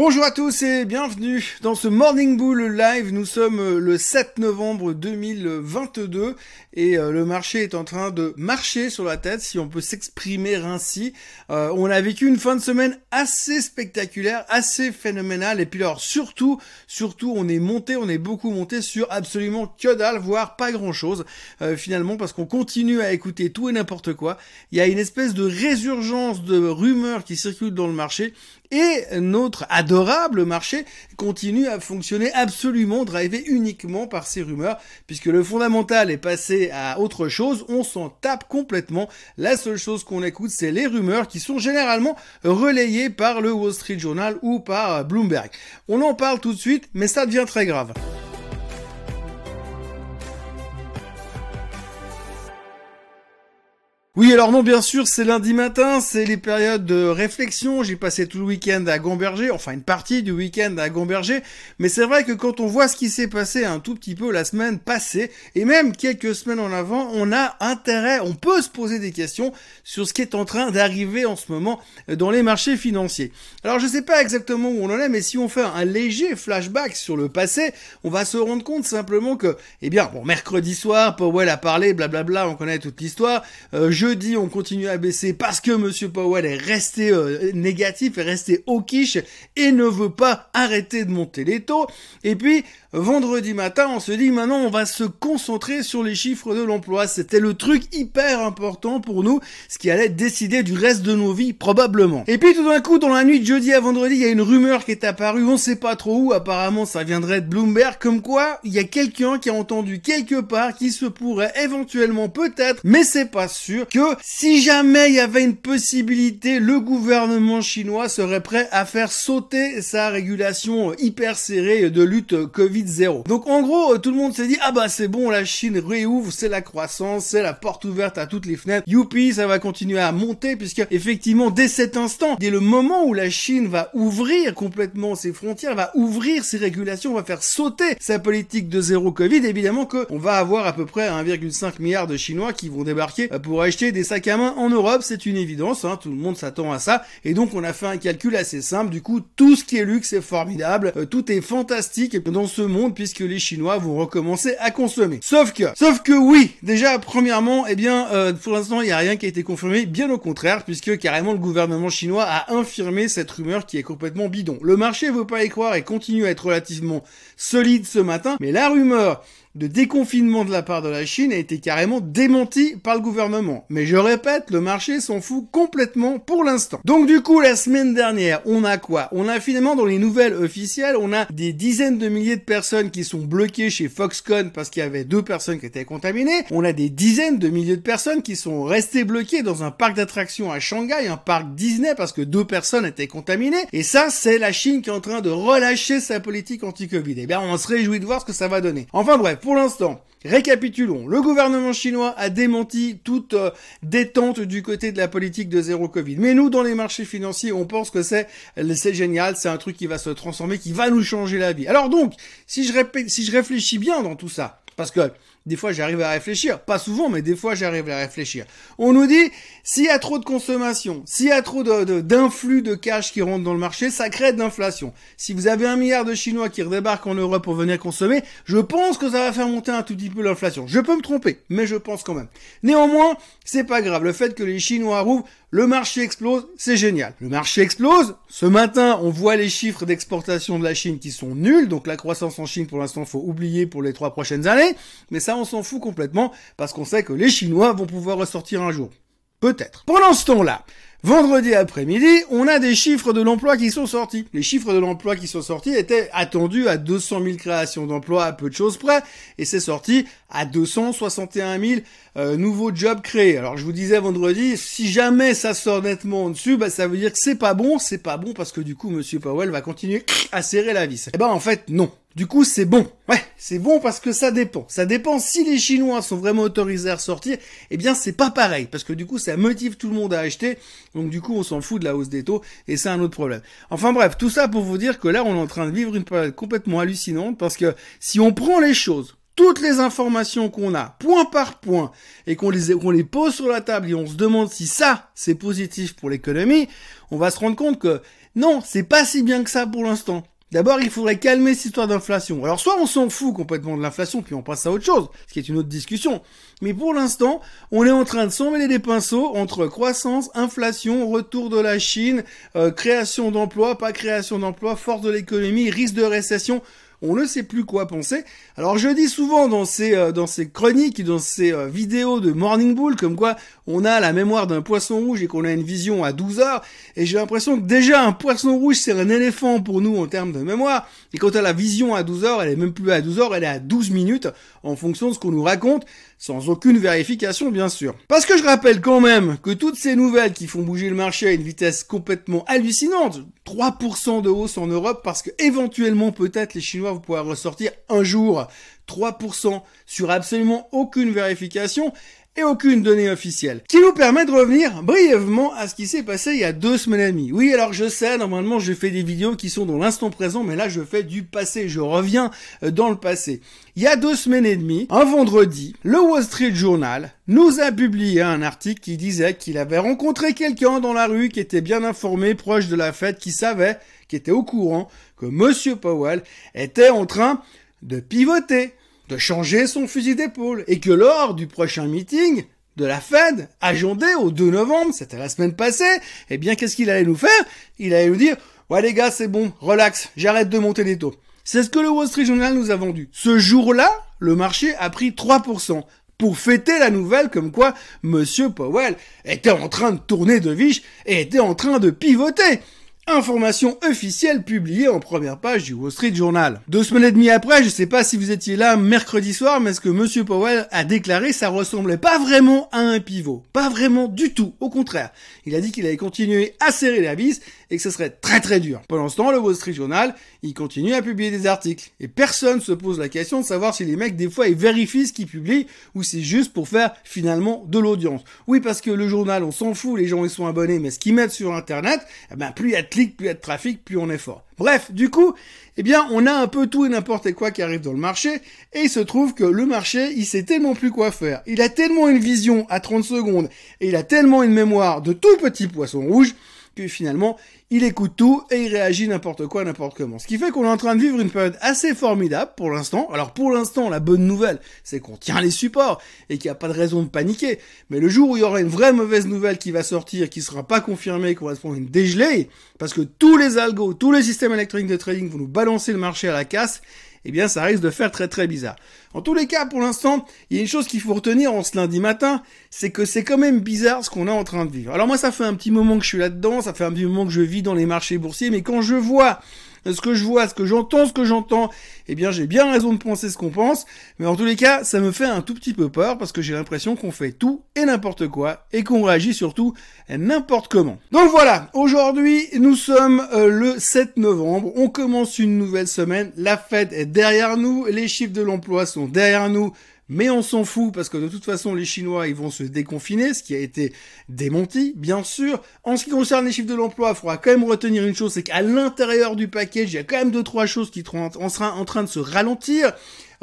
Bonjour à tous et bienvenue dans ce Morning Bull Live. Nous sommes euh, le 7 novembre 2022 et euh, le marché est en train de marcher sur la tête, si on peut s'exprimer ainsi. Euh, on a vécu une fin de semaine assez spectaculaire, assez phénoménale et puis alors surtout, surtout on est monté, on est beaucoup monté sur absolument que dalle, voire pas grand chose finalement parce qu'on continue à écouter tout et n'importe quoi. Il y a une espèce de résurgence de rumeurs qui circulent dans le marché et notre adorable marché continue à fonctionner absolument drivé uniquement par ces rumeurs, puisque le fondamental est passé à autre chose, on s'en tape complètement. La seule chose qu'on écoute, c'est les rumeurs qui sont généralement relayées par le Wall Street Journal ou par Bloomberg. On en parle tout de suite, mais ça devient très grave. Oui, alors non, bien sûr, c'est lundi matin, c'est les périodes de réflexion. J'ai passé tout le week-end à Gamberger, enfin une partie du week-end à Gamberger. Mais c'est vrai que quand on voit ce qui s'est passé un tout petit peu la semaine passée, et même quelques semaines en avant, on a intérêt, on peut se poser des questions sur ce qui est en train d'arriver en ce moment dans les marchés financiers. Alors je sais pas exactement où on en est, mais si on fait un léger flashback sur le passé, on va se rendre compte simplement que, eh bien, bon, mercredi soir, Powell a parlé, blablabla, on connaît toute l'histoire. Euh, on continue à baisser parce que Monsieur Powell est resté euh, négatif, est resté quiche et ne veut pas arrêter de monter les taux. Et puis, vendredi matin, on se dit maintenant on va se concentrer sur les chiffres de l'emploi. C'était le truc hyper important pour nous, ce qui allait décider du reste de nos vies probablement. Et puis tout d'un coup, dans la nuit jeudi à vendredi, il y a une rumeur qui est apparue, on sait pas trop où, apparemment ça viendrait de Bloomberg, comme quoi il y a quelqu'un qui a entendu quelque part qui se pourrait éventuellement peut-être, mais c'est pas sûr, si jamais il y avait une possibilité, le gouvernement chinois serait prêt à faire sauter sa régulation hyper serrée de lutte Covid 0 Donc en gros, tout le monde s'est dit ah bah c'est bon, la Chine réouvre, c'est la croissance, c'est la porte ouverte à toutes les fenêtres. Youpi, ça va continuer à monter puisque effectivement dès cet instant, dès le moment où la Chine va ouvrir complètement ses frontières, va ouvrir ses régulations, va faire sauter sa politique de zéro Covid, évidemment que on va avoir à peu près 1,5 milliard de Chinois qui vont débarquer pour acheter des sacs à main en Europe, c'est une évidence, hein, tout le monde s'attend à ça. Et donc on a fait un calcul assez simple. Du coup, tout ce qui est luxe est formidable, euh, tout est fantastique dans ce monde puisque les Chinois vont recommencer à consommer. Sauf que, sauf que oui, déjà premièrement, eh bien, euh, pour l'instant, il n'y a rien qui a été confirmé, bien au contraire, puisque carrément le gouvernement chinois a infirmé cette rumeur qui est complètement bidon. Le marché veut pas y croire et continue à être relativement solide ce matin, mais la rumeur de déconfinement de la part de la Chine a été carrément démenti par le gouvernement. Mais je répète, le marché s'en fout complètement pour l'instant. Donc du coup, la semaine dernière, on a quoi? On a finalement dans les nouvelles officielles, on a des dizaines de milliers de personnes qui sont bloquées chez Foxconn parce qu'il y avait deux personnes qui étaient contaminées. On a des dizaines de milliers de personnes qui sont restées bloquées dans un parc d'attractions à Shanghai, un parc Disney parce que deux personnes étaient contaminées. Et ça, c'est la Chine qui est en train de relâcher sa politique anti-Covid. Eh bien, on se réjouit de voir ce que ça va donner. Enfin bref, pour l'instant, récapitulons. Le gouvernement chinois a démenti toute euh, détente du côté de la politique de zéro Covid. Mais nous, dans les marchés financiers, on pense que c'est génial, c'est un truc qui va se transformer, qui va nous changer la vie. Alors donc, si je réfléchis bien dans tout ça, parce que des fois, j'arrive à réfléchir. Pas souvent, mais des fois, j'arrive à réfléchir. On nous dit, s'il y a trop de consommation, s'il y a trop d'influx de, cash qui rentre dans le marché, ça crée de l'inflation. Si vous avez un milliard de Chinois qui redébarquent en Europe pour venir consommer, je pense que ça va faire monter un tout petit peu l'inflation. Je peux me tromper, mais je pense quand même. Néanmoins, c'est pas grave. Le fait que les Chinois rouvrent, le marché explose, c'est génial. Le marché explose. Ce matin, on voit les chiffres d'exportation de la Chine qui sont nuls. Donc la croissance en Chine, pour l'instant, faut oublier pour les trois prochaines années. Mais ça, on s'en fout complètement parce qu'on sait que les Chinois vont pouvoir ressortir un jour. Peut-être. Pendant ce temps-là, Vendredi après-midi, on a des chiffres de l'emploi qui sont sortis. Les chiffres de l'emploi qui sont sortis étaient attendus à 200 000 créations d'emplois à peu de choses près, et c'est sorti à 261 000 euh, nouveaux jobs créés. Alors je vous disais vendredi, si jamais ça sort nettement en dessus, bah, ça veut dire que c'est pas bon, c'est pas bon parce que du coup Monsieur Powell va continuer à serrer la vis. Eh ben en fait non. Du coup, c'est bon. Ouais, c'est bon parce que ça dépend. Ça dépend si les Chinois sont vraiment autorisés à ressortir. Eh bien, c'est pas pareil parce que du coup, ça motive tout le monde à acheter. Donc du coup, on s'en fout de la hausse des taux et c'est un autre problème. Enfin bref, tout ça pour vous dire que là, on est en train de vivre une période complètement hallucinante parce que si on prend les choses toutes les informations qu'on a, point par point, et qu'on les, qu'on les pose sur la table et on se demande si ça, c'est positif pour l'économie, on va se rendre compte que Non, c'est pas si bien que ça pour l'instant. D'abord, il faudrait calmer cette histoire d'inflation. Alors, soit on s'en fout complètement de l'inflation, puis on passe à autre chose, ce qui est une autre discussion. Mais pour l'instant, on est en train de s'emmêler des pinceaux entre croissance, inflation, retour de la Chine, euh, création d'emplois, pas création d'emplois, force de l'économie, risque de récession on ne sait plus quoi penser. Alors je dis souvent dans ces euh, dans ces chroniques, dans ces euh, vidéos de Morning Bull, comme quoi on a la mémoire d'un poisson rouge et qu'on a une vision à 12 heures, et j'ai l'impression que déjà un poisson rouge c'est un éléphant pour nous en termes de mémoire, et quand a la vision à 12 heures, elle est même plus à 12 heures, elle est à 12 minutes, en fonction de ce qu'on nous raconte, sans aucune vérification bien sûr. Parce que je rappelle quand même que toutes ces nouvelles qui font bouger le marché à une vitesse complètement hallucinante, 3% de hausse en Europe parce que éventuellement peut-être les Chinois vont pouvoir ressortir un jour 3% sur absolument aucune vérification, et aucune donnée officielle. Qui nous permet de revenir brièvement à ce qui s'est passé il y a deux semaines et demie. Oui, alors je sais, normalement je fais des vidéos qui sont dans l'instant présent, mais là je fais du passé, je reviens euh, dans le passé. Il y a deux semaines et demie, un vendredi, le Wall Street Journal nous a publié un article qui disait qu'il avait rencontré quelqu'un dans la rue qui était bien informé, proche de la fête, qui savait, qui était au courant que Monsieur Powell était en train de pivoter de changer son fusil d'épaule et que lors du prochain meeting de la Fed, agendé au 2 novembre, c'était la semaine passée, eh bien qu'est-ce qu'il allait nous faire? Il allait nous dire "Ouais les gars, c'est bon, relax, j'arrête de monter les taux." C'est ce que le Wall Street Journal nous a vendu. Ce jour-là, le marché a pris 3% pour fêter la nouvelle comme quoi Monsieur Powell était en train de tourner de viche et était en train de pivoter. Information officielle publiée en première page du Wall Street Journal. Deux semaines et demie après, je sais pas si vous étiez là mercredi soir, mais ce que Monsieur Powell a déclaré, ça ressemblait pas vraiment à un pivot? Pas vraiment du tout. Au contraire. Il a dit qu'il allait continuer à serrer la vis et que ce serait très très dur. Pendant ce temps, le Wall Street Journal, il continue à publier des articles. Et personne se pose la question de savoir si les mecs, des fois, ils vérifient ce qu'ils publient ou c'est juste pour faire finalement de l'audience. Oui, parce que le journal, on s'en fout, les gens ils sont abonnés, mais ce qu'ils mettent sur Internet, eh ben, plus il y a de plus il y a de trafic, plus on est fort. Bref, du coup, eh bien, on a un peu tout et n'importe quoi qui arrive dans le marché, et il se trouve que le marché, il sait tellement plus quoi faire. Il a tellement une vision à 30 secondes, et il a tellement une mémoire de tout petit poisson rouge, finalement, il écoute tout et il réagit n'importe quoi, n'importe comment. Ce qui fait qu'on est en train de vivre une période assez formidable pour l'instant. Alors pour l'instant, la bonne nouvelle, c'est qu'on tient les supports et qu'il n'y a pas de raison de paniquer. Mais le jour où il y aura une vraie mauvaise nouvelle qui va sortir, qui sera pas confirmée, qu'on va se prendre une dégelée, parce que tous les algos, tous les systèmes électroniques de trading vont nous balancer le marché à la casse, eh bien ça risque de faire très très bizarre. En tous les cas, pour l'instant, il y a une chose qu'il faut retenir en ce lundi matin, c'est que c'est quand même bizarre ce qu'on est en train de vivre. Alors moi, ça fait un petit moment que je suis là-dedans, ça fait un petit moment que je vis dans les marchés boursiers, mais quand je vois ce que je vois, ce que j'entends, ce que j'entends, eh bien j'ai bien raison de penser ce qu'on pense, mais en tous les cas, ça me fait un tout petit peu peur parce que j'ai l'impression qu'on fait tout et n'importe quoi et qu'on réagit surtout n'importe comment. Donc voilà, aujourd'hui nous sommes euh, le 7 novembre, on commence une nouvelle semaine, la fête est derrière nous, les chiffres de l'emploi sont derrière nous, mais on s'en fout parce que de toute façon les Chinois ils vont se déconfiner, ce qui a été démenti bien sûr. En ce qui concerne les chiffres de l'emploi, il faudra quand même retenir une chose, c'est qu'à l'intérieur du package, il y a quand même deux trois choses qui seront en train de se ralentir.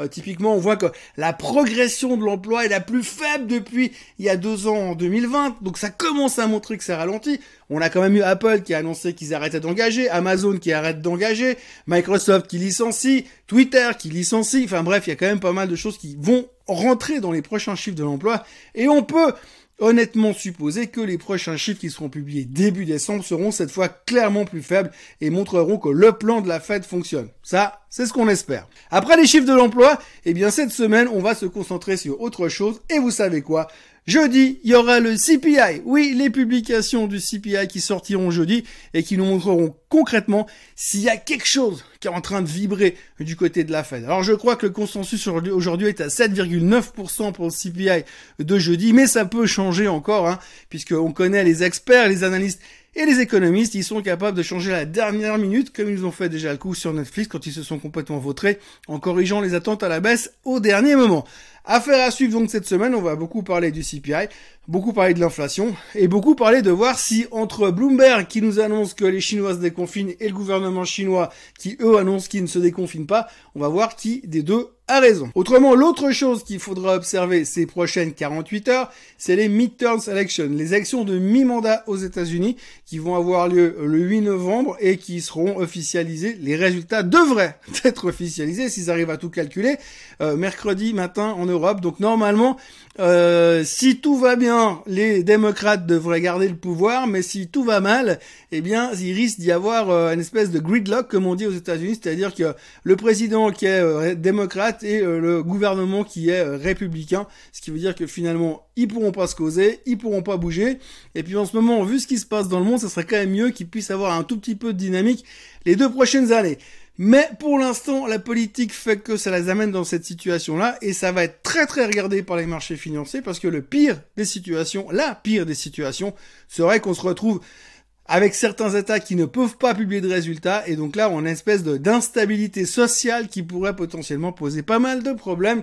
Euh, typiquement, on voit que la progression de l'emploi est la plus faible depuis il y a deux ans en 2020. Donc ça commence à montrer que ça ralentit. On a quand même eu Apple qui a annoncé qu'ils arrêtaient d'engager, Amazon qui arrête d'engager, Microsoft qui licencie, Twitter qui licencie. Enfin bref, il y a quand même pas mal de choses qui vont rentrer dans les prochains chiffres de l'emploi. Et on peut honnêtement supposer que les prochains chiffres qui seront publiés début décembre seront cette fois clairement plus faibles et montreront que le plan de la Fed fonctionne. Ça, c'est ce qu'on espère. Après les chiffres de l'emploi, eh bien cette semaine, on va se concentrer sur autre chose et vous savez quoi? Jeudi, il y aura le CPI. Oui, les publications du CPI qui sortiront jeudi et qui nous montreront concrètement s'il y a quelque chose qui est en train de vibrer du côté de la Fed. Alors je crois que le consensus aujourd'hui est à 7,9% pour le CPI de jeudi, mais ça peut changer encore, hein, puisqu'on connaît les experts, les analystes et les économistes, ils sont capables de changer à la dernière minute, comme ils ont fait déjà le coup sur Netflix quand ils se sont complètement vautrés, en corrigeant les attentes à la baisse au dernier moment. Affaire à suivre donc cette semaine, on va beaucoup parler du CPI, beaucoup parler de l'inflation et beaucoup parler de voir si entre Bloomberg qui nous annonce que les Chinois se déconfinent et le gouvernement chinois qui eux annoncent qu'ils ne se déconfinent pas, on va voir qui des deux a raison. Autrement, l'autre chose qu'il faudra observer ces prochaines 48 heures, c'est les midterm elections, les élections de mi-mandat aux États-Unis qui vont avoir lieu le 8 novembre et qui seront officialisées. Les résultats devraient être officialisés s'ils arrivent à tout calculer euh, mercredi matin en Europe. Donc normalement, euh, si tout va bien, les démocrates devraient garder le pouvoir, mais si tout va mal, eh bien, il risque d'y avoir euh, une espèce de gridlock, comme on dit aux États-Unis, c'est-à-dire que le président qui est démocrate et le gouvernement qui est républicain, ce qui veut dire que finalement, ils pourront pas se causer, ils pourront pas bouger. Et puis en ce moment, vu ce qui se passe dans le monde, ça serait quand même mieux qu'ils puissent avoir un tout petit peu de dynamique les deux prochaines années. Mais pour l'instant, la politique fait que ça les amène dans cette situation-là et ça va être très très regardé par les marchés financiers parce que le pire des situations, la pire des situations, serait qu'on se retrouve avec certains États qui ne peuvent pas publier de résultats et donc là on a une espèce d'instabilité sociale qui pourrait potentiellement poser pas mal de problèmes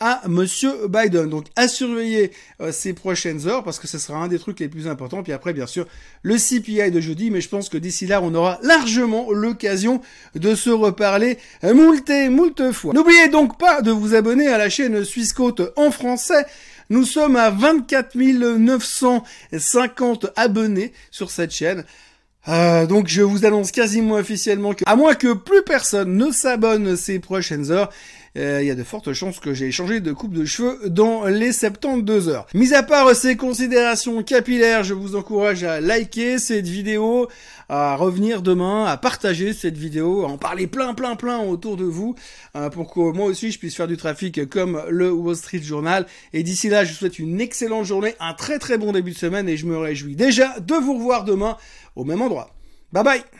à Monsieur Biden. Donc à surveiller euh, ces prochaines heures parce que ce sera un des trucs les plus importants. Puis après, bien sûr, le CPI de jeudi. Mais je pense que d'ici là, on aura largement l'occasion de se reparler moult et moult fois. N'oubliez donc pas de vous abonner à la chaîne Suisse Côte en français. Nous sommes à 24 950 abonnés sur cette chaîne. Euh, donc je vous annonce quasiment officiellement que, à moins que plus personne ne s'abonne ces prochaines heures, euh, il y a de fortes chances que j'ai changé de coupe de cheveux dans les 72 heures. Mis à part ces considérations capillaires, je vous encourage à liker cette vidéo, à revenir demain, à partager cette vidéo, à en parler plein plein plein autour de vous, euh, pour que moi aussi je puisse faire du trafic comme le Wall Street Journal. Et d'ici là, je vous souhaite une excellente journée, un très très bon début de semaine et je me réjouis déjà de vous revoir demain au même endroit. Bye bye